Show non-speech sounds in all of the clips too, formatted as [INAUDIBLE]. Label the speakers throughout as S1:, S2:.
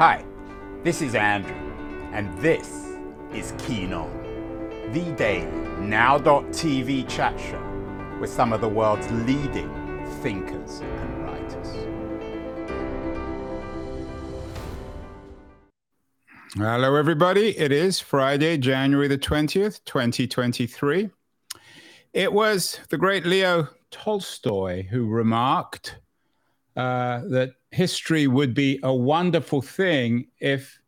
S1: Hi, this is Andrew, and this is Keen On, the daily now.tv chat show with some of the world's leading thinkers and writers.
S2: Hello, everybody. It is Friday, January the 20th, 2023. It was the great Leo Tolstoy who remarked uh, that history would be a wonderful thing if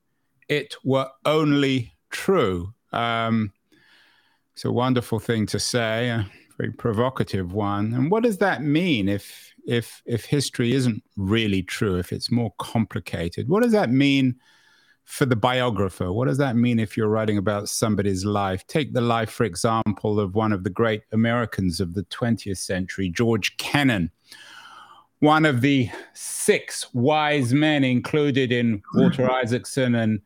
S2: it were only true. Um, it's a wonderful thing to say, a very provocative one. And what does that mean if if if history isn't really true? If it's more complicated, what does that mean? for the biographer? What does that mean if you're writing about somebody's life? Take the life, for example, of one of the great Americans of the 20th century, George Kennan, one of the six wise men included in Walter Isaacson and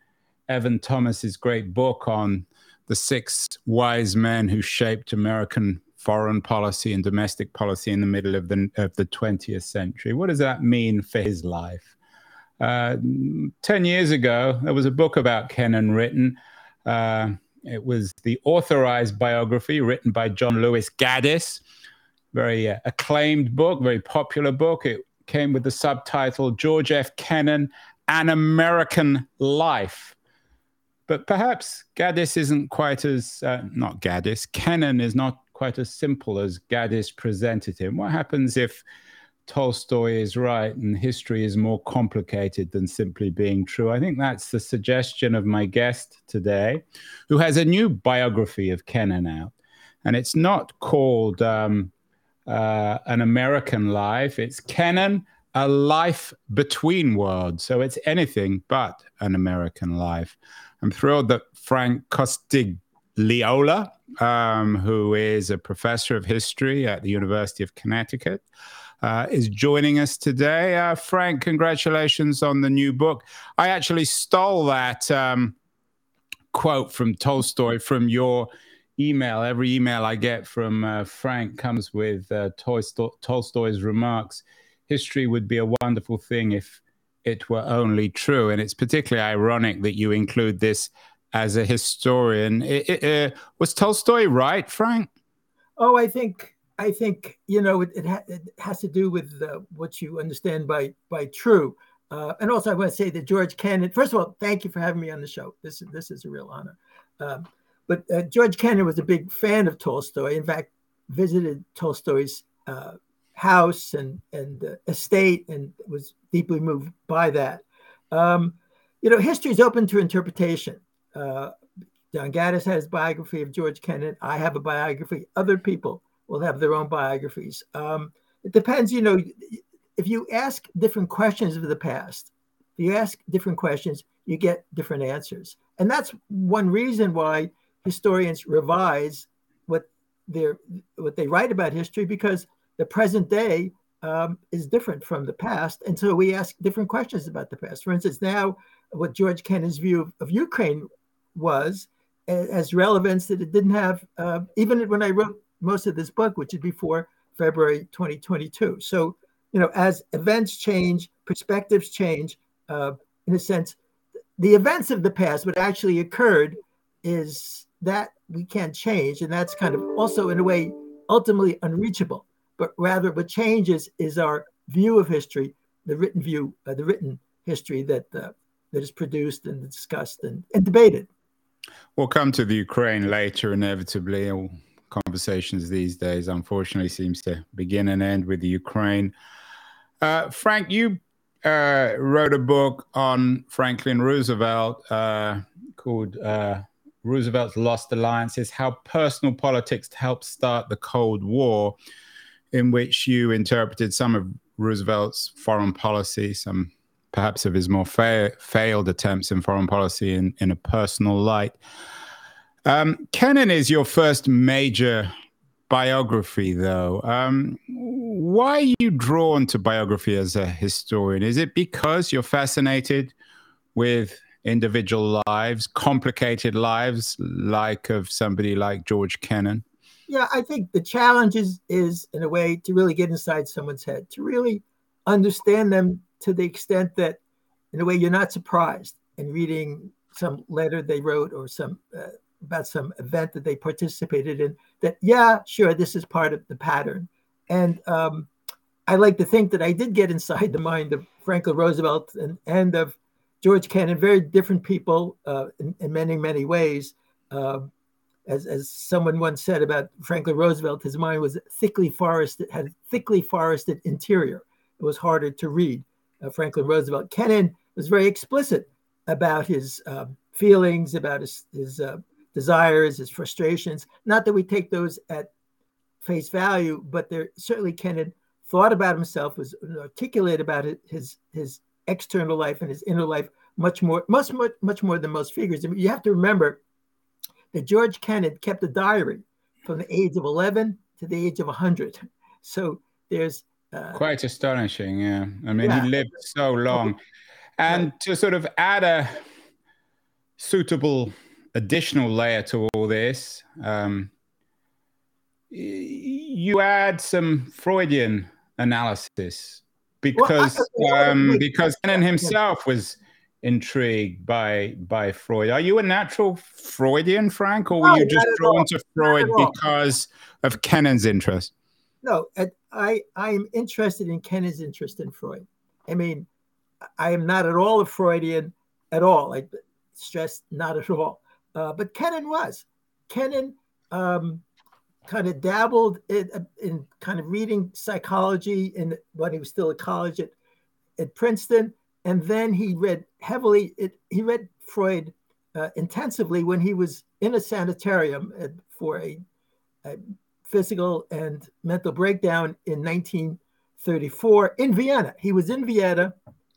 S2: Evan Thomas's great book on the six wise men who shaped American foreign policy and domestic policy in the middle of the of the 20th century. What does that mean for his life? Uh, 10 years ago, there was a book about Kennan written. Uh, it was the authorized biography written by John Lewis Gaddis very uh, acclaimed book, very popular book. It came with the subtitle George F. Kennan, An American Life. But perhaps Gaddis isn't quite as, uh, not Gaddis, Kennan is not quite as simple as Gaddis presented him. What happens if Tolstoy is right and history is more complicated than simply being true? I think that's the suggestion of my guest today, who has a new biography of Kennan out. And it's not called um, uh, an American life. It's Kennan, a life between worlds. So it's anything but an American life. I'm thrilled that Frank Costigliola, um, who is a professor of history at the University of Connecticut, uh, is joining us today. Uh, Frank, congratulations on the new book. I actually stole that um, quote from Tolstoy from your email, every email I get from uh, Frank comes with uh, Tolstoy's remarks. History would be a wonderful thing if it were only true. And it's particularly ironic that you include this as a historian. It, it, uh, was Tolstoy right, Frank?
S3: Oh, I think I think you know it, ha- has to do with uh, what you understand by by true. Uh, and also, I want to say that George Kennan. First of all, thank you for having me on the show. This this is a real honor. Um, but uh, George Kennan was a big fan of Tolstoy. In fact, visited Tolstoy's uh, house and and uh, estate, and was deeply moved by that. Um, you know, history is open to interpretation. Uh, John Gaddis has biography of George Kennan. I have a biography. Other people will have their own biographies. Um, it depends. You know, if you ask different questions of the past, if you ask different questions, you get different answers, and that's one reason why historians revise what they what they write about history because the present day um, is different from the past, and so we ask different questions about the past. For instance, now what George Kennan's view of, of Ukraine was as relevance that it didn't have uh, even when I wrote most of this book, which is before February 2022. So you know, as events change, perspectives change. Uh, in a sense, the events of the past, what actually occurred, is that we can't change. And that's kind of also, in a way, ultimately unreachable. But rather, what changes is our view of history, the written view, uh, the written history that uh, that is produced and discussed and, and debated.
S2: We'll come to the Ukraine later, inevitably. All conversations these days, unfortunately, seems to begin and end with the Ukraine. Uh, Frank, you uh, wrote a book on Franklin Roosevelt uh, called uh, Roosevelt's Lost Alliances, how personal politics helped start the Cold War, in which you interpreted some of Roosevelt's foreign policy, some perhaps of his more fa- failed attempts in foreign policy in, in a personal light. Um, Kennan is your first major biography, though. Um, why are you drawn to biography as a historian? Is it because you're fascinated with individual lives, complicated lives, like of somebody like George Kennan?
S3: Yeah, I think the challenge is, is in a way to really get inside someone's head, to really understand them to the extent that in a way you're not surprised in reading some letter they wrote or some uh, about some event that they participated in that yeah sure this is part of the pattern and um, i like to think that i did get inside the mind of franklin roosevelt and, and of george kennan very different people uh, in, in, many many ways. Uh, as, as someone once said about franklin roosevelt his mind was thickly forested had a thickly forested interior. It was harder to read uh, franklin roosevelt. Kennan was very explicit about his um, feelings about his, his uh, desires, his frustrations. Not that we take those at face value, but there certainly Kennan thought about himself, was articulate about it, his his external life and his inner life much more, much much much more than most figures. I mean, you have to remember that George Kennan kept a diary from the age of 11 to the age of 100. [LAUGHS] So there's
S2: uh, quite astonishing. Yeah, I mean, yeah. he lived so long, and right. to sort of add a suitable additional layer to all this, um, you add some Freudian analysis because [LAUGHS] well, um, because Kennan himself was intrigued by by Freud. Are you a natural Freudian, Frank, or were no, you just drawn to Freud because of Kennan's interest?
S3: No, I I am interested in Kennan's interest in Freud. I mean, I am not at all a Freudian at all. I stress not at all. Uh, but Kennan was. Kennan um, kind of dabbled in, in, kind of reading psychology in when he was still at college at, at Princeton. And then he read heavily, it, he read Freud uh, intensively when he was in a sanitarium for a, a, physical and mental breakdown in 1934 in Vienna. He was in Vienna.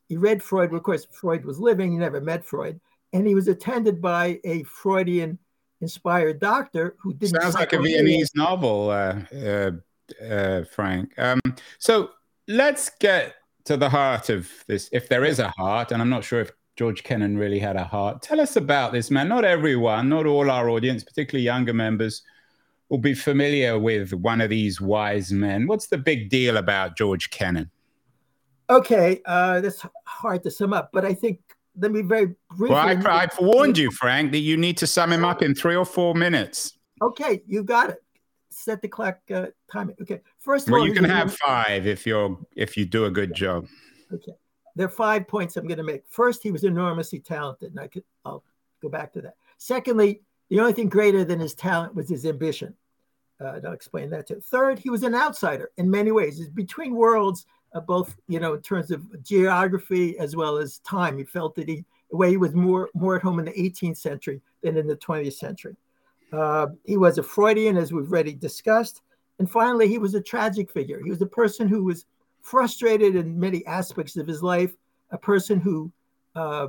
S3: He read Freud. Of course, Freud was living. He never met Freud and he was attended by a Freudian inspired doctor who didn't.
S2: Sounds like a Viennese novel, uh, uh, uh, Frank. Um, so let's get to the heart of this, if there is a heart, and I'm not sure if George Kennan really had a heart. Tell us about this man. Not everyone, not all our audience, particularly younger members, will be familiar with one of these wise men. What's the big deal about George Kennan?
S3: Okay, uh, that's hard to sum up, but I think let me very briefly.
S2: Well, I, I warned you, Frank, that you need to sum him up in three or four minutes.
S3: Okay, you got it. Set the clock uh, time. Okay, first
S2: of well, all, you can have five if you're if you do a good job.
S3: Okay, there are five points I'm going to make. First, he was enormously talented, and I could I'll go back to that. Secondly, the only thing greater than his talent was his ambition. Uh, I'll explain that too. Third, he was an outsider in many ways. He's between worlds uh, both you know in terms of geography as well as time. He felt that he way he was more more at home in the 18th century than in the 20th century. Uh, he was a Freudian, as we've already discussed, and finally, he was a tragic figure. He was a person who was frustrated in many aspects of his life, a person who, uh,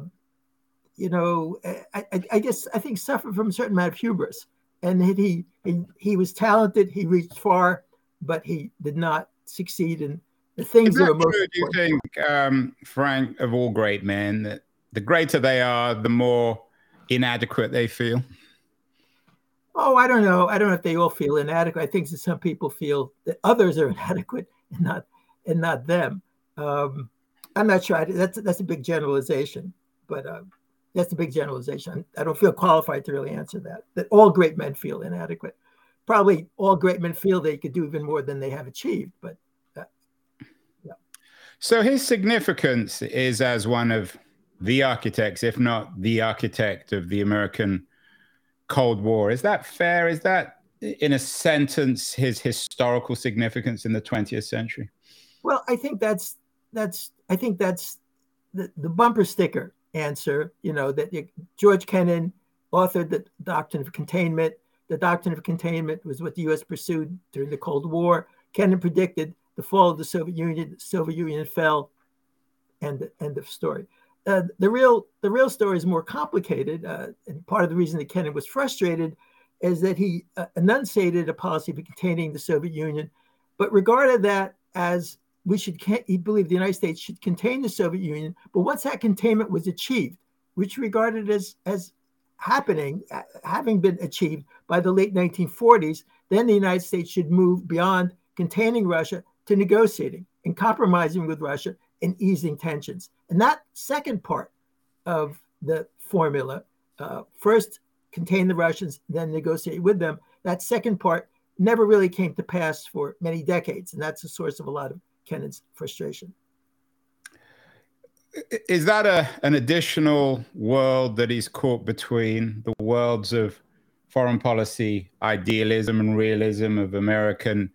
S3: you know, I, I, I, guess I think suffered from a certain amount of hubris, and he he he was talented. He reached far, but he did not succeed in the things that, are most true,
S2: do you think, um, Frank, of all great men, that the greater they are, the more inadequate they feel?
S3: Oh, I don't know. I don't know if they all feel inadequate. I think that some people feel that others are [LAUGHS] inadequate and not and not them. Um, I'm not sure. I, that's that's a big generalization, but uh, that's a big generalization. I don't feel qualified to really answer that. That all great men feel inadequate. Probably all great men feel they could do even more than they have achieved, but
S2: so his significance is as one of the architects, if not the architect of the American Cold War. Is that fair? Is that, in a sentence, his historical significance in the 20th century?
S3: Well, I think that's that's I think that's the, the bumper sticker answer. You know that George Kennan authored the Doctrine of Containment. The Doctrine of Containment was what the U.S. pursued during the Cold War. Kennan predicted the fall of the Soviet Union, the Soviet Union fell, and end of story. Uh, the real the real story is more complicated, uh, and part of the reason that Kennan was frustrated is that he uh, enunciated a policy of containing the Soviet Union, but regarded that as we should he believed the United States should contain the Soviet Union. But once that containment was achieved, which regarded as as happening, uh, having been achieved by the late 1940s, then the United States should move beyond containing Russia to negotiating and compromising with Russia and easing tensions. And that second part of the formula, uh, first contain the Russians, then negotiate with them, that second part never really came to pass for many decades. And that's the source of a lot of Kennan's frustration.
S2: Is that a, an additional world that he's caught between the worlds of foreign policy idealism and realism of American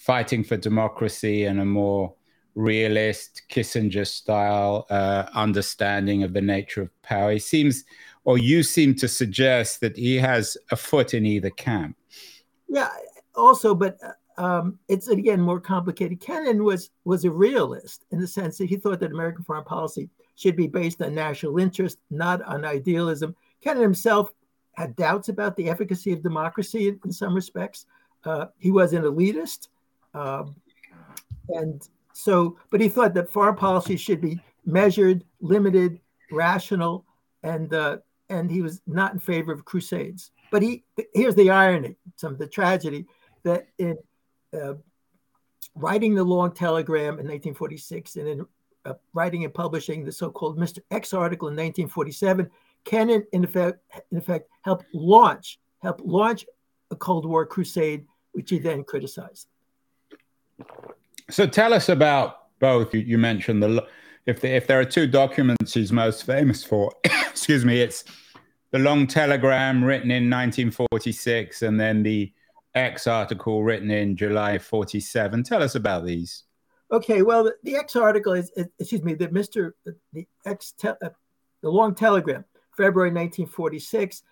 S2: fighting for democracy and a more realist Kissinger style uh, understanding of the nature of power? He seems, or you seem to suggest that he has a foot in either camp.
S3: Yeah, also, but uh, um, it's again more complicated. Kennan was was a realist in the sense that he thought that American foreign policy should be based on national interest, not on idealism. Kennan himself had doubts about the efficacy of democracy in, in some respects. Uh, he was an elitist, um, and so, but he thought that foreign policy should be measured, limited, rational, and uh, and he was not in favor of crusades. But he here's the irony, some of the tragedy that in uh, writing the long telegram in 1946 and in uh, writing and publishing the so-called Mr. X article in 1947, Kennan in effect, in effect helped launch helped launch a Cold War crusade, which he then criticized.
S2: So tell us about both. You, you mentioned the if the, if there are two documents he's most famous for, [COUGHS] excuse me, it's the long telegram written in 1946 and then the X article written in July 47. Tell us about these.
S3: Okay, well, the, the X article is, is, excuse me, the Mr. the, the X te- uh, the long telegram, February 1946,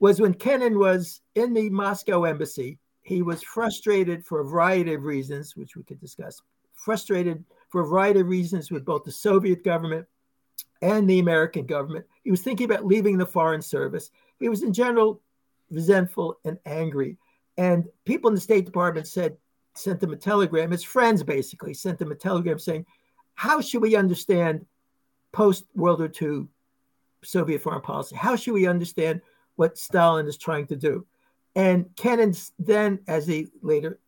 S3: was when Kennan was in the Moscow embassy. He was frustrated for a variety of reasons, which we could discuss. Frustrated for a variety of reasons with both the Soviet government and the American government. He was thinking about leaving the Foreign Service. He was, in general, resentful and angry. And people in the State Department said, sent him a telegram. His friends basically sent him a telegram saying, How should we understand post World War II Soviet foreign policy? How should we understand what Stalin is trying to do? And Kennan then, as he later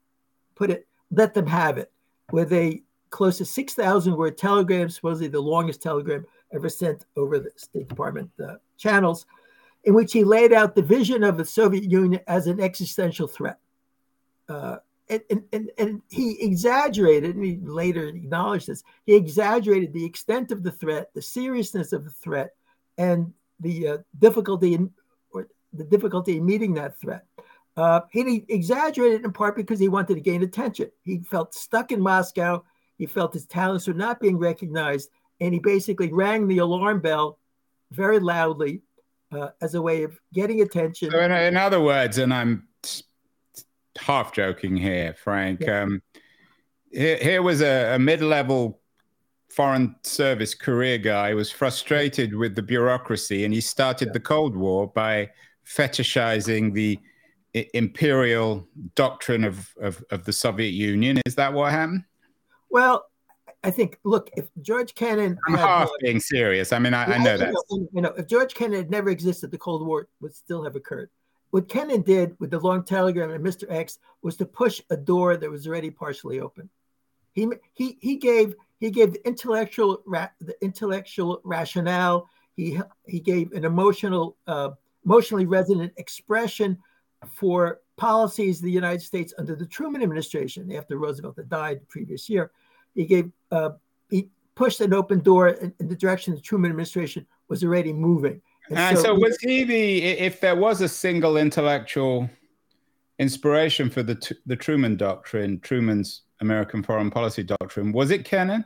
S3: put it, let them have it with a close to 6,000 word telegram, supposedly the longest telegram ever sent over the State Department uh, channels in which he laid out the vision of the Soviet Union as an existential threat. Uh, and, and, and he exaggerated, and he later acknowledged this, he exaggerated the extent of the threat, the seriousness of the threat, and the uh, difficulty in or the difficulty in meeting that threat. Uh, he exaggerated in part because he wanted to gain attention. He felt stuck in Moscow. He felt his talents were not being recognized, and he basically rang the alarm bell very loudly uh, as a way of getting attention.
S2: So in, in, other words, and I'm half joking here, Frank. Yeah. Um, here, here, was a, a mid-level foreign service career guy who was frustrated with the bureaucracy, and he started yeah. the Cold War by fetishizing the imperial doctrine of, of, of the Soviet Union. Is that what happened?
S3: Well, I think, look, if George Kennan,
S2: I'm had, half being serious. I mean, I, I know that.
S3: You know, if George Kennan had never existed, the Cold War would still have occurred. What Kennan did with the long telegram and Mr. X was to push a door that was already partially open. He he he gave he gave the intellectual the intellectual rationale. He he gave an emotional uh, emotionally resonant expression for policies of the United States under the Truman administration after Roosevelt had died the previous year he gave uh, he pushed an open door in, in, the direction the Truman administration was already moving.
S2: And, and so, so, was he the if there was a single intellectual inspiration for the the Truman doctrine, Truman's American foreign policy doctrine, was it Kennan?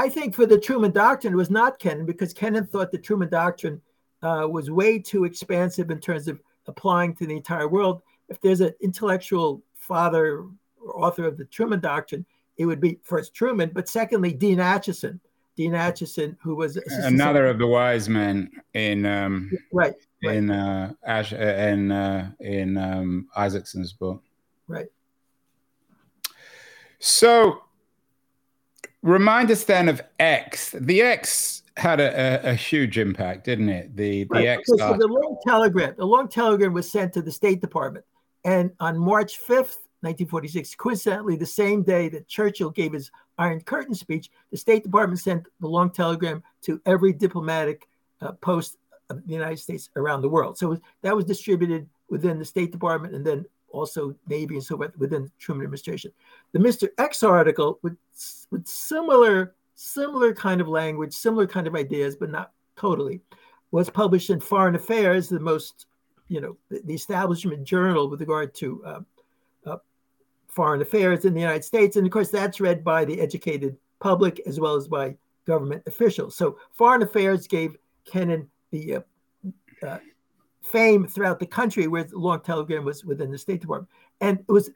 S3: I think for the Truman doctrine, it was not Kennan because Kennan thought the Truman doctrine uh, was way too expansive in terms of applying to the entire world. If there's an intellectual father or author of the Truman doctrine, it would be first Truman, but secondly, Dean Acheson. Dean Acheson, who was
S2: another of the wise men in um,
S3: right,
S2: right, in uh, Ash in uh, in um, Isaacson's book.
S3: Right.
S2: So, remind us then of X. The X had a, a, a huge impact, didn't it? The the right. X.
S3: Okay, so the long telegram. The long telegram was sent to the State Department, and on March fifth, 1946, coincidentally, the same day that Churchill gave his Iron Curtain speech, the State Department sent the long telegram to every diplomatic uh, post of the United States around the world. So that was distributed within the State Department and then also Navy and so forth within the Truman administration. The Mr. X article with, with similar similar kind of language, similar kind of ideas, but not totally, was published in Foreign Affairs, the most, you know, the, the establishment journal with regard to uh, uh, foreign affairs in the United States. And of course, that's read by the educated public as well as by government officials. So Foreign Affairs gave Kennan the uh, uh fame throughout the country, where the long telegram was within the State Department. And it was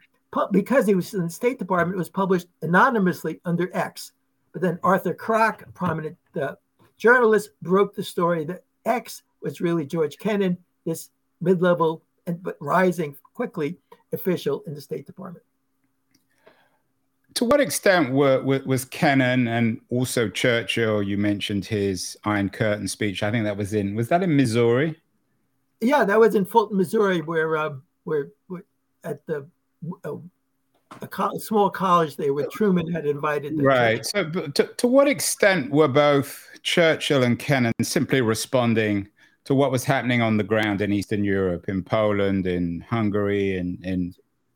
S3: because he was in the State Department, it was published anonymously under X. But then Arthur Krock, a prominent uh, journalist, broke the story that X was really George Kennan, this mid-level and but rising quickly official in the State Department.
S2: To what extent were, was Kennan and also Churchill? You mentioned his Iron Curtain speech. I think that was in was that in Missouri?
S3: Yeah, that was in Fulton, Missouri, where uh, where, where at the uh, a co- small college there where Truman had invited.
S2: right. So, to, to what extent were both Churchill and Kennan simply responding to what was happening on the ground in Eastern Europe, in Poland, in Hungary, and in, in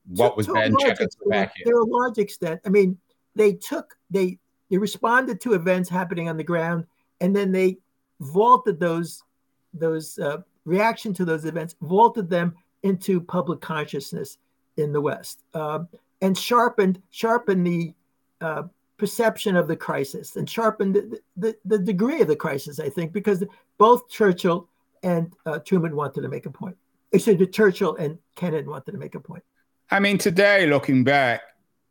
S2: what to, was then Czechoslovakia?
S3: To a large extent, I mean, they took they they responded to events happening on the ground, and then they vaulted those those uh, reaction to those events, vaulted them into public consciousness in the West. Uh, and sharpened sharpened the uh, perception of the crisis and sharpened the, the, the, degree of the crisis, I think, because both Churchill and uh, Truman wanted to make a point. Actually, Churchill and Kennan wanted to make a point.
S2: I mean, today, looking back,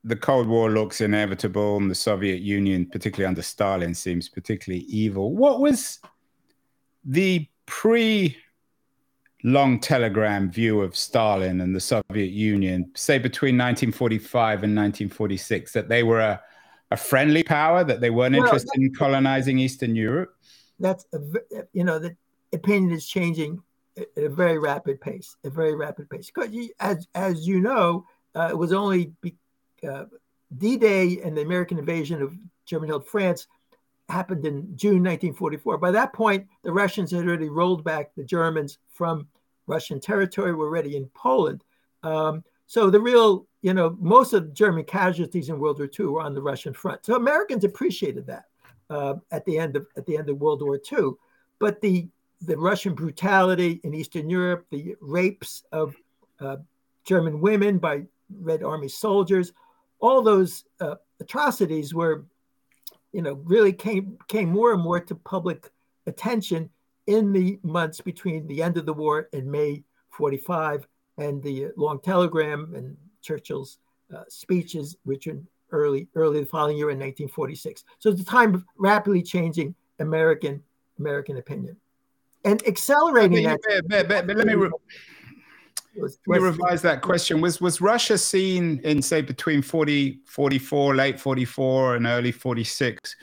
S2: the Cold War looks inevitable, and the Soviet Union, particularly under Stalin, seems particularly evil. What was the pre long telegram view of Stalin and the Soviet Union, say between 1945 and 1946, that they were a, a friendly power, that they weren't well, interested in colonizing Eastern Europe?
S3: That's, a, you know, the opinion is changing at a very rapid pace, a very rapid pace. Because as, as you know, uh, it was only be, uh, D-Day and the American invasion of German-held France happened in June 1944. By that point, the Russians had already rolled back the Germans from Russian territory, were already in Poland. Um, so the real, you know, most of the German casualties in World War II were on the Russian front. So Americans appreciated that uh, at the end of at the end of World War II. But the the Russian brutality in Eastern Europe, the rapes of uh, German women by Red Army soldiers, all those uh, atrocities were, you know, really came came more and more to public attention in the months between the end of the war in May 45 and the long telegram and Churchill's uh, speeches, which in early early the following year in 1946. So it's a time of rapidly changing American American opinion and accelerating
S2: but, that. But, but, but let me. Re- was, was, revise that question. Was was Russia seen in say between 40, 44, late 44 and early 46?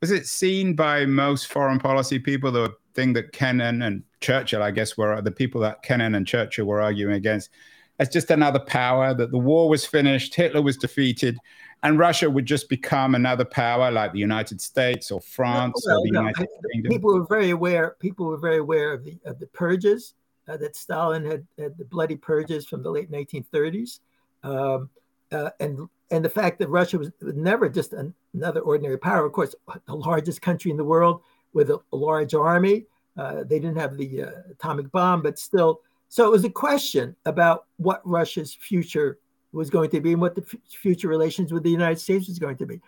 S2: Was it seen by most foreign policy people the thing that Kennan and Churchill, I guess, were the people that Kennan and Churchill were arguing against as just another power, that the war was finished, Hitler was defeated, and Russia would just become another power like the United States or France well, or the
S3: no, United Kingdom. People were very aware. People were very aware of the of the purges uh, that Stalin had, had, the bloody purges from the late 1930s, um, uh, and and the fact that Russia was never just an, another ordinary power. Of course, the largest country in the world with a, a large army. Uh, they didn't have the uh, atomic bomb, but still. So it was a question about what Russia's future was going to be and what the f- future relations with the United States was going to be.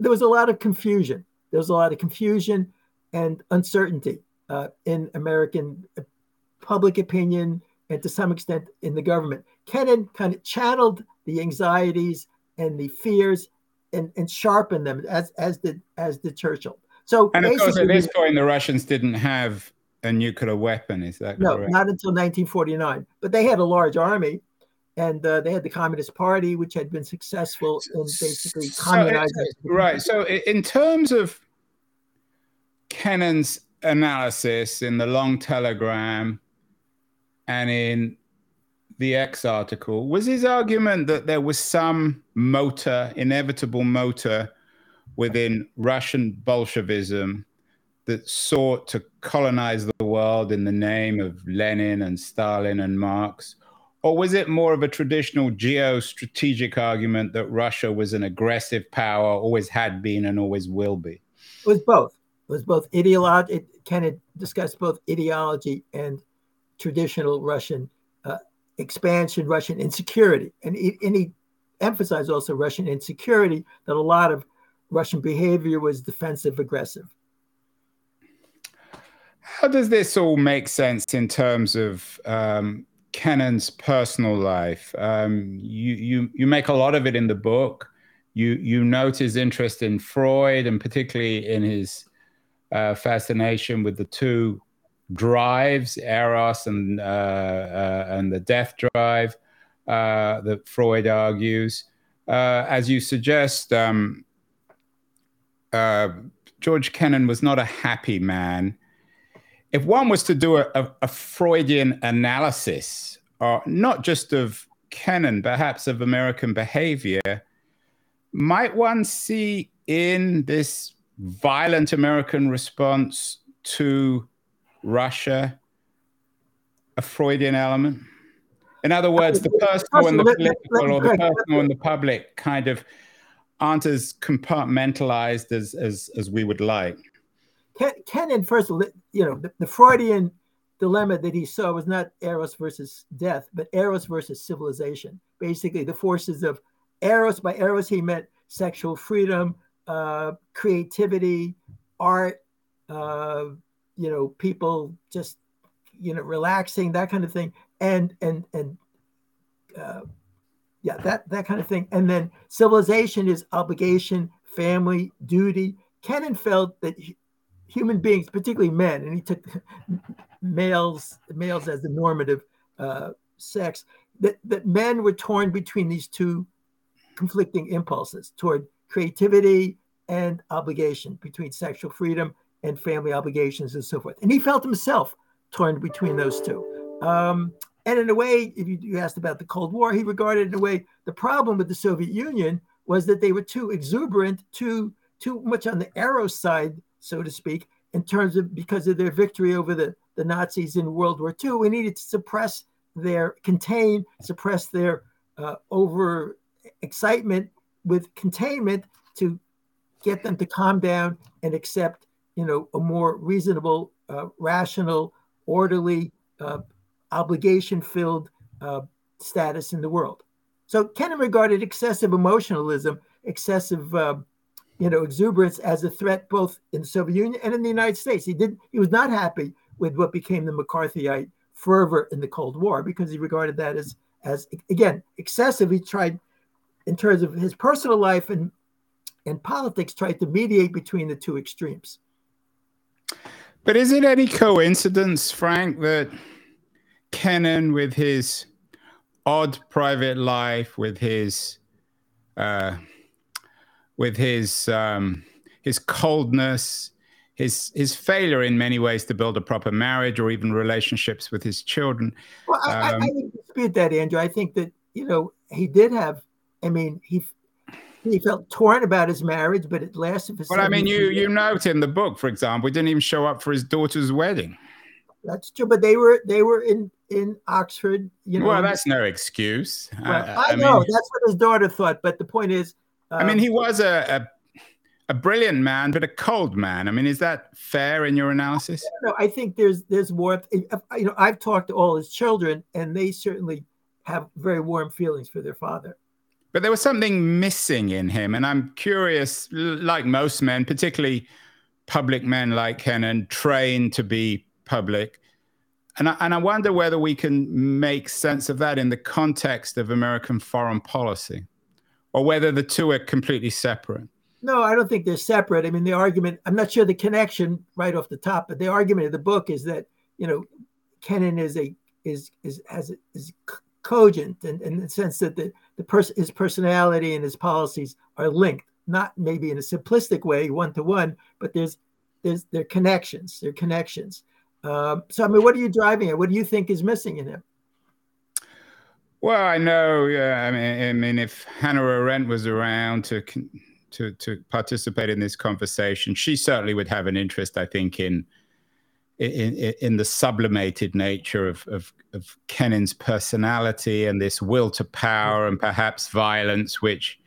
S3: There was a lot of confusion. There was a lot of confusion and uncertainty uh, in American uh, public opinion and to some extent in the government. Kennan kind of channeled the anxieties and the fears and, and sharpened them as as did as did Churchill. So
S2: and of course, at this point, the Russians didn't have a nuclear weapon. Is that
S3: no?
S2: Correct?
S3: Not until 1949. But they had a large army, and uh, they had the Communist Party, which had been successful in basically so communizing.
S2: right. So, in terms of Kennan's analysis in the Long Telegram and in the X article, was his argument that there was some motor, inevitable motor within Russian Bolshevism that sought to colonize the world in the name of Lenin and Stalin and Marx? Or was it more of a traditional geostrategic argument that Russia was an aggressive power, always had been, and always will be?
S3: It was both. It was both ideology. Kennan kind of discussed both ideology and traditional Russian uh, expansion, Russian insecurity. And, it, and he emphasized also Russian insecurity, that a lot of Russian behavior was defensive aggressive.
S2: How does this all make sense in terms of um, Kennan's personal life? Um, you, you, you make a lot of it in the book. You, you note his interest in Freud and particularly in his uh, fascination with the two drives, Eros and, uh, uh, and the death drive uh, that Freud argues. Uh, as you suggest, um, George Kennan was not a happy man. If one was to do a, a, a Freudian analysis, not just of Kennan, perhaps of American behavior, might one see in this violent American response to Russia a Freudian element? In other words, the personal and the political, or the personal and the public kind of aren't as compartmentalized as as, as we would like.
S3: Kennan, first of all, you know, the, the, Freudian dilemma that he saw was not Eros versus death, but Eros versus civilization. Basically, the forces of Eros. By Eros, he meant sexual freedom, uh, creativity, art, uh, you know, people just, you know, relaxing, that kind of thing, and and and uh, yeah, that that kind of thing. And then civilization is obligation, family, duty. Kennan felt that human beings, particularly men, and he took [LAUGHS] males males as the normative uh, sex, that that men were torn between these two conflicting impulses toward creativity and obligation, between sexual freedom and family obligations and so forth. And he felt himself torn between those two. Um, and in a way, if you, you asked about the Cold War, he regarded in a way the problem with the Soviet Union was that they were too exuberant, too too much on the Eros side, so to speak, in terms of because of their victory over the, the Nazis in World War II. We needed to suppress their contain, suppress their uh, over excitement with containment to get them to calm down and accept, you know, a more reasonable, uh, rational, orderly uh, obligation filled uh, status in the world. So Kennan regarded excessive emotionalism, excessive, uh, you know, exuberance as a threat both in the Soviet Union and in the United States. He did. He was not happy with what became the McCarthyite fervor in the Cold War because he regarded that as, as again, excessive. He tried, in terms of his personal life and and politics, tried to mediate between the two extremes.
S2: But is it any coincidence, Frank, that Kennan with his odd private life, with his uh, with his um, his coldness, his his failure in many ways to build a proper marriage or even relationships with his children.
S3: Well, I, um, I, I um, would dispute that, Andrew. I think that you know he did have. I mean, he he felt torn about his marriage, but it lasted for.
S2: Well, I mean, you you note in the book, for example, he didn't even show up for his daughter's wedding.
S3: That's true, but they were they were in in Oxford. You know,
S2: well, that's no excuse.
S3: Well, I, I, know mean, that's what his daughter thought, but the point is,
S2: um, I mean, he um, was a, a, a brilliant man, but a cold man. I mean, is that fair in your analysis?
S3: No, I think there's there's warmth. You know, I've talked to all his children, and they certainly have very warm feelings for their father.
S2: But there was something missing in him, and I'm curious. Like most men, particularly public men like Kennan, trained to be public and I, and I wonder whether we can make sense of that in the context of American foreign policy, or whether the two are completely separate.
S3: No, I don't think they're separate. I mean, the argument, I'm not sure the connection right off the top, but the argument of the book is that, you know, Kennan is a is is has is cogent in, in the sense that the, the person his personality and his policies are linked, not maybe in a simplistic way, one to one, but there's there's their connections, their connections. Um, so, I mean, what are you driving at? What do you think is missing in him?
S2: Well, I know. Yeah, I mean, I mean, if Hannah Arendt was around to to to participate in this conversation. She certainly would have an interest, I think, in in, in the sublimated nature of, of, of Kennan's personality and this will to power and perhaps violence, which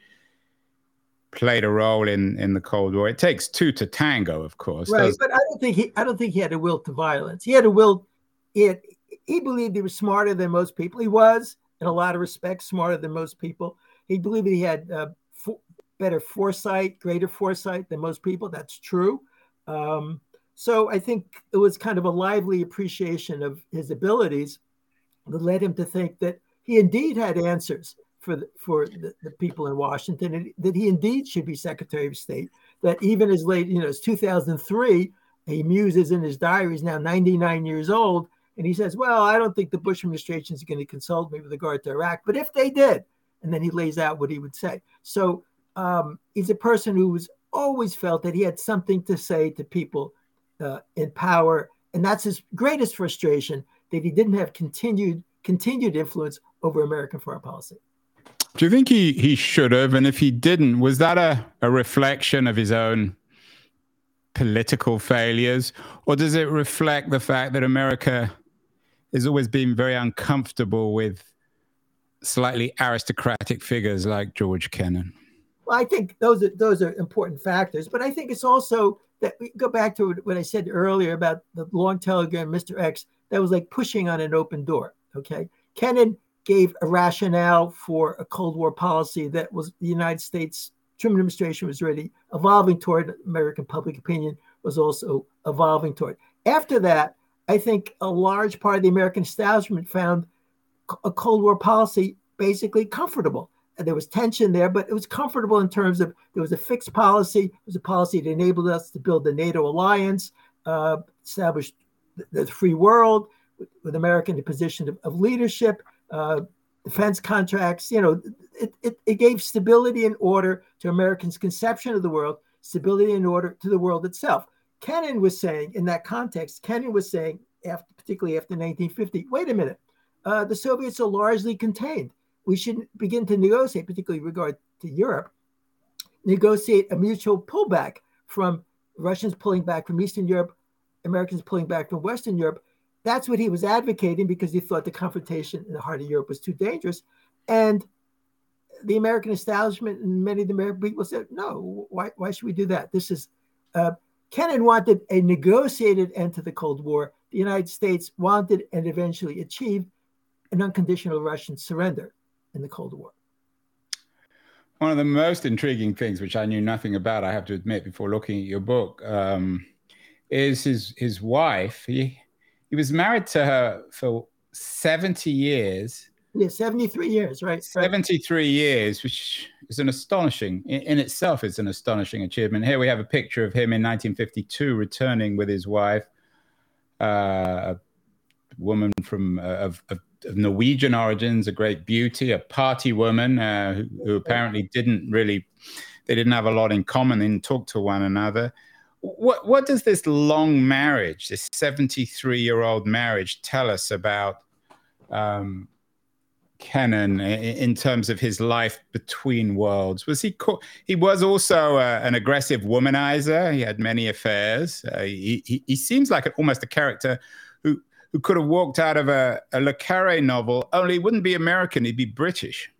S2: played a role in in the Cold War. It takes two to tango, of course.
S3: Right, but I don't think he I don't think he had a will to violence. He had a will. He had, he believed he was smarter than most people. He was, in a lot of respects, smarter than most people. He believed he had uh, for, better foresight, greater foresight than most people. That's true. Um, so I think it was kind of a lively appreciation of his abilities that led him to think that he indeed had answers for the, for the, the people in Washington, and that he indeed should be Secretary of State. That even as late, you know, as 2003, he muses in his diary. He's now 99 years old, and he says, "Well, I don't think the Bush administration is going to consult me with regard to Iraq, but if they did," and then he lays out what he would say. So um, he's a person who's always felt that he had something to say to people uh, in power, and that's his greatest frustration that he didn't have continued continued influence over American foreign policy.
S2: Do you think he he should have? And if he didn't, was that a, a reflection of his own political failures, or does it reflect the fact that America has always been very uncomfortable with slightly aristocratic figures like George Kennan?
S3: Well, I think those are those are important factors, but I think it's also that we go back to what I said earlier about the long telegram, Mr. X, that was like pushing on an open door. Okay. Kennan gave a rationale for a Cold War policy that was the United States Truman administration was already evolving toward, American public opinion was also evolving toward. After that, I think a large part of the American establishment found a Cold War policy basically comfortable there was tension there, but it was comfortable in terms of there was a fixed policy. It was a policy that enabled us to build the NATO alliance, uh, establish the, the, free world with, with America in a position of, of leadership, uh, defense contracts. You know, it, it, it gave stability and order to Americans' conception of the world, stability and order to the world itself. Kennan was saying in that context, Kennan was saying, after, particularly after 1950, wait a minute, uh, the Soviets are largely contained we should begin to negotiate, particularly regard to Europe, negotiate a mutual pullback from Russians pulling back from Eastern Europe, Americans pulling back from Western Europe. That's what he was advocating because he thought the confrontation in the heart of Europe was too dangerous. And the American establishment and many of the American people said, no, why, why should we do that? This is, uh, Kennan wanted a negotiated end to the Cold War. The United States wanted and eventually achieved an unconditional Russian surrender in the Cold War.
S2: One of the most intriguing things, which I knew nothing about, I have to admit, before looking at your book, um, is his his wife. He he was married to her for seventy years.
S3: Yeah, seventy-three years, right?
S2: Seventy-three years, which is an astonishing in, in itself. Is an astonishing achievement. Here we have a picture of him in 1952 returning with his wife, uh, a woman from uh, of, of of Norwegian origins, a great beauty, a party woman uh, who, who, apparently didn't really, they didn't have a lot in common and talk to one another. What, what does this long marriage, this 73 year old marriage, tell us about um, in terms of his life between worlds? Was he co- he was also uh, an aggressive womanizer. He had many affairs. Uh, he, he, he seems like almost a character who who could have walked out of a, a Le Carre novel, only he wouldn't be American, he'd be British.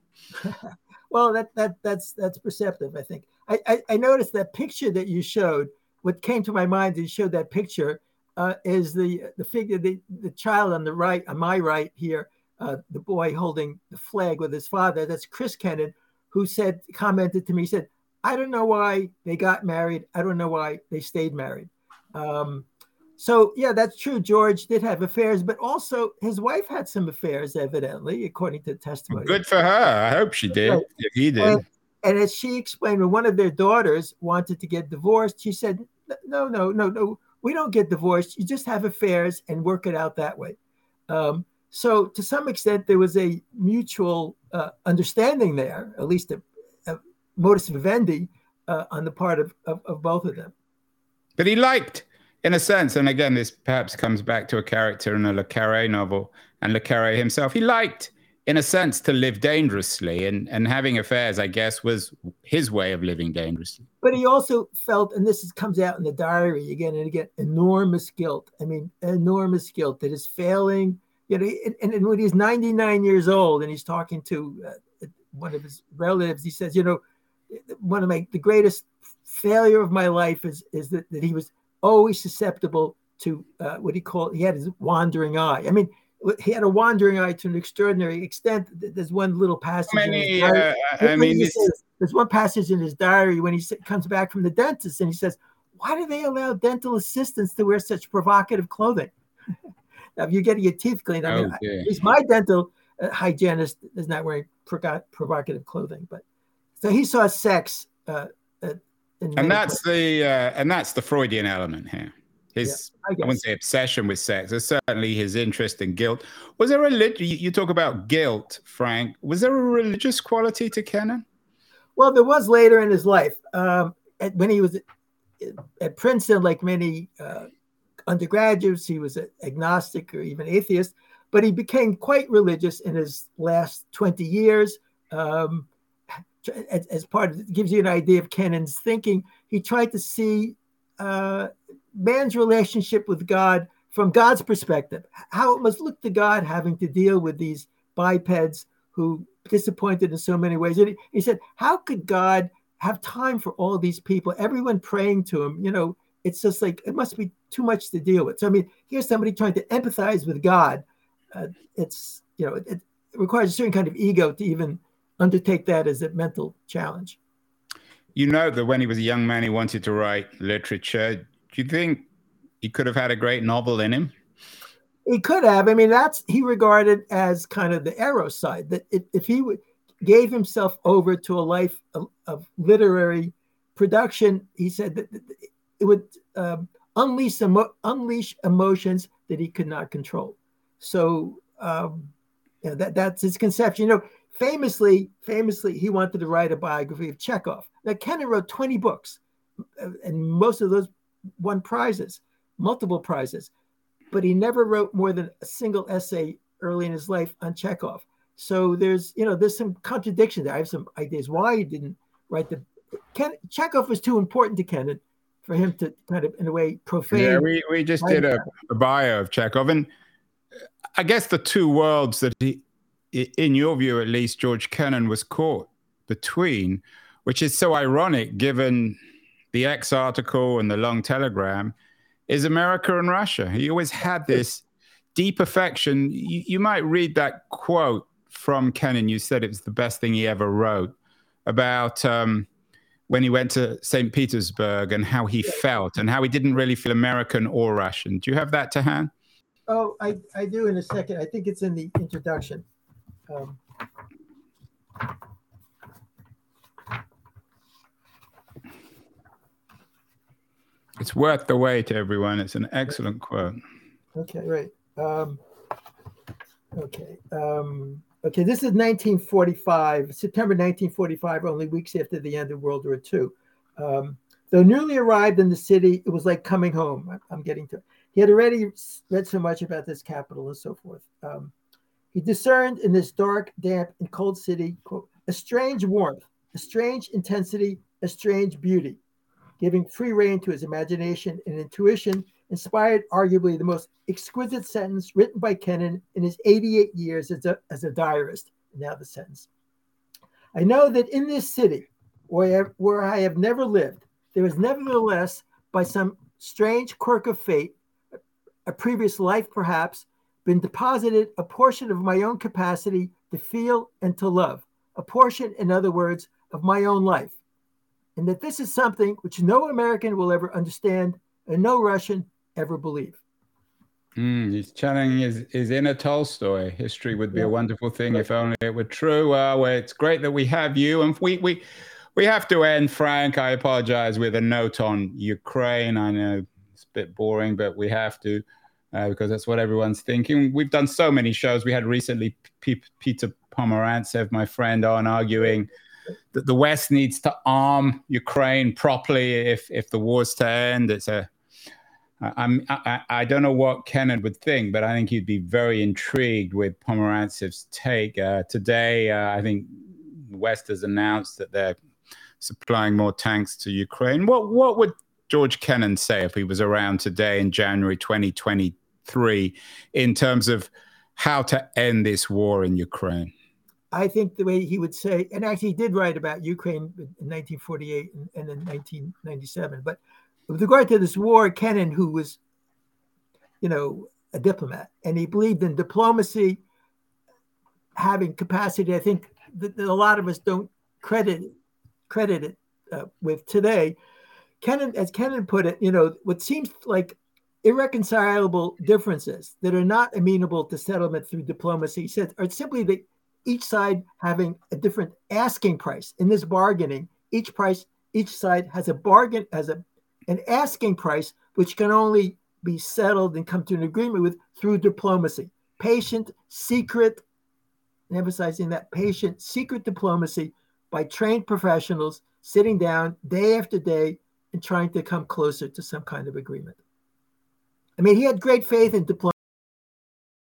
S2: [LAUGHS]
S3: well, that, that that's that's perceptive, I think. I, I, I, noticed that picture that you showed. What came to my mind as you showed that picture uh, is the the figure, the, the child on the right, on my right here, uh, the boy holding the flag with his father. That's Chris Kennan, who said, commented to me, said, I don't know why they got married. I don't know why they stayed married. Um, so yeah, that's true. George did have affairs, but also his wife had some affairs, evidently, according to testimony.
S2: Good for her. I hope she did. Right. If he did.
S3: And, and, as she explained, when one of their daughters wanted to get divorced, she said, "No, no, no, no. We don't get divorced. You just have affairs and work it out that way." Um, so to some extent, there was a mutual uh, understanding there, at least a, a modus vivendi uh, on the part of, of, of both of them.
S2: But he liked in a sense, and again, this perhaps comes back to a character in a Le Carre novel and Le Carre himself. He liked in a sense, to live dangerously, and and having affairs, I guess, was his way of living dangerously.
S3: But he also felt, and this is, comes out in the diary again and again, enormous guilt. I mean, enormous guilt that is failing. You know, and, and when he's 99 years old and he's talking to uh, one of his relatives, he says, you know, one of my the greatest failure of my life is is that, that he was always susceptible to uh, what he called he had his wandering eye. I mean, he had a wandering eye to an extraordinary extent. There's one little passage.
S2: Many, uh, I mean,
S3: says, there's one passage in his diary when he comes back from the dentist and he says, "Why do they allow dental assistants to wear such provocative clothing?" [LAUGHS] now, if you're getting your teeth cleaned, I mean, okay. at least my dental uh, hygienist is not wearing provocative clothing, but so he saw sex. Uh, uh
S2: and that's places. the uh, and that's the Freudian element here his yeah, I, I, wouldn't say obsession with sex. There's certainly his interest in guilt. Was there a you talk about guilt, Frank? Was there a religious quality to Kennan?
S3: Well, there was later in his life um, when he was at, at Princeton, like many uh, undergraduates, he was an agnostic or even atheist, but he became quite religious in his last 20 years. Um, as, part of gives you an idea of Kennan's thinking, he tried to see uh, man's relationship with God from God's perspective, how it must look to God having to deal with these bipeds who disappointed in so many ways. And he, he said, How could God have time for all these people, everyone praying to him? You know, it's just like it must be too much to deal with. So, I mean, here's somebody trying to empathize with God. Uh, it's, you know, it, it requires a certain kind of ego to even undertake that as a mental challenge.
S2: You know that when he was a young man, he wanted to write literature do you think he could have had a great novel in him?
S3: He could have. I mean, that's he regarded as kind of the Eros side. That if he would, gave himself over to a life of, of literary production, he said that it would um, unleash emo- unleash emotions that he could not control. So um, know, that that's his conception. You know, famously, famously, he wanted to write a biography of Chekhov. Now, Kennan wrote twenty books, uh, and most of those won prizes, multiple prizes, but he never wrote more than a single essay early in his life on Chekhov. So there's, you know, there's some contradiction there. I have some ideas why he didn't write the. Ken, Chekhov was too important to Kennan for him to kind of, in a way, profane.
S2: Yeah, we, we just did a, a bio of Chekhov, and I guess the two worlds that he, in your view at least, George Kennan was caught between, which is so ironic given the X article and the long telegram is America and Russia. He always had this deep affection. You, you might read that quote from Kennan. You said it was the best thing he ever wrote about um, when he went to St. Petersburg and how he felt and how he didn't really feel American or Russian. Do you have that to hand?
S3: Oh, I, I do in a second. I think it's in the introduction. Um,
S2: It's worth the wait, everyone. It's an excellent quote.
S3: Okay, right. Um, okay. Um, okay, this is 1945, September 1945, only weeks after the end of World War II. Um, though newly arrived in the city, it was like coming home. I'm getting to He had already read so much about this capital and so forth. Um, he discerned in this dark, damp, and cold city, quote, a strange warmth, a strange intensity, a strange beauty giving free rein to his imagination and intuition, inspired arguably the most exquisite sentence written by Kennan in his 88 years as a, as a diarist. Now the sentence. I know that in this city, where, where I have never lived, there is nevertheless, by some strange quirk of fate, a previous life perhaps, been deposited a portion of my own capacity to feel and to love, a portion, in other words, of my own life and that this is something which no American will ever understand and no Russian ever believe.
S2: Mm, he's channeling his, his inner Tolstoy. History would be yeah. a wonderful thing right. if only it were true. Uh, well, it's great that we have you. And we, we, we have to end, Frank. I apologize with a note on Ukraine. I know it's a bit boring, but we have to uh, because that's what everyone's thinking. We've done so many shows. We had recently P- Peter Pomerantsev, my friend, on arguing that the West needs to arm Ukraine properly if if the war's to end. It's a I'm, I, I don't know what Kennan would think, but I think he'd be very intrigued with Pomerantsev's take. Uh, today, uh, I think West has announced that they're supplying more tanks to Ukraine. What what would George Kennan say if he was around today in January 2023 in terms of how to end this war in Ukraine?
S3: I think the way he would say, and actually he did write about Ukraine in 1948 and, in 1997, but with regard to this war, Kennan, who was, you know, a diplomat, and he believed in diplomacy having capacity. I think that, that a lot of us don't credit credit it uh, with today. Kennan, as Kennan put it, you know, what seems like irreconcilable differences that are not amenable to settlement through diplomacy, he said, are simply that each side having a different asking price in this bargaining. Each price, each side has a bargain, has a an asking price, which can only be settled and come to an agreement with through diplomacy. Patient, secret, emphasizing that patient, secret diplomacy by trained professionals sitting down day after day trying to come closer to some kind of agreement. I mean, he had great faith in diplomacy.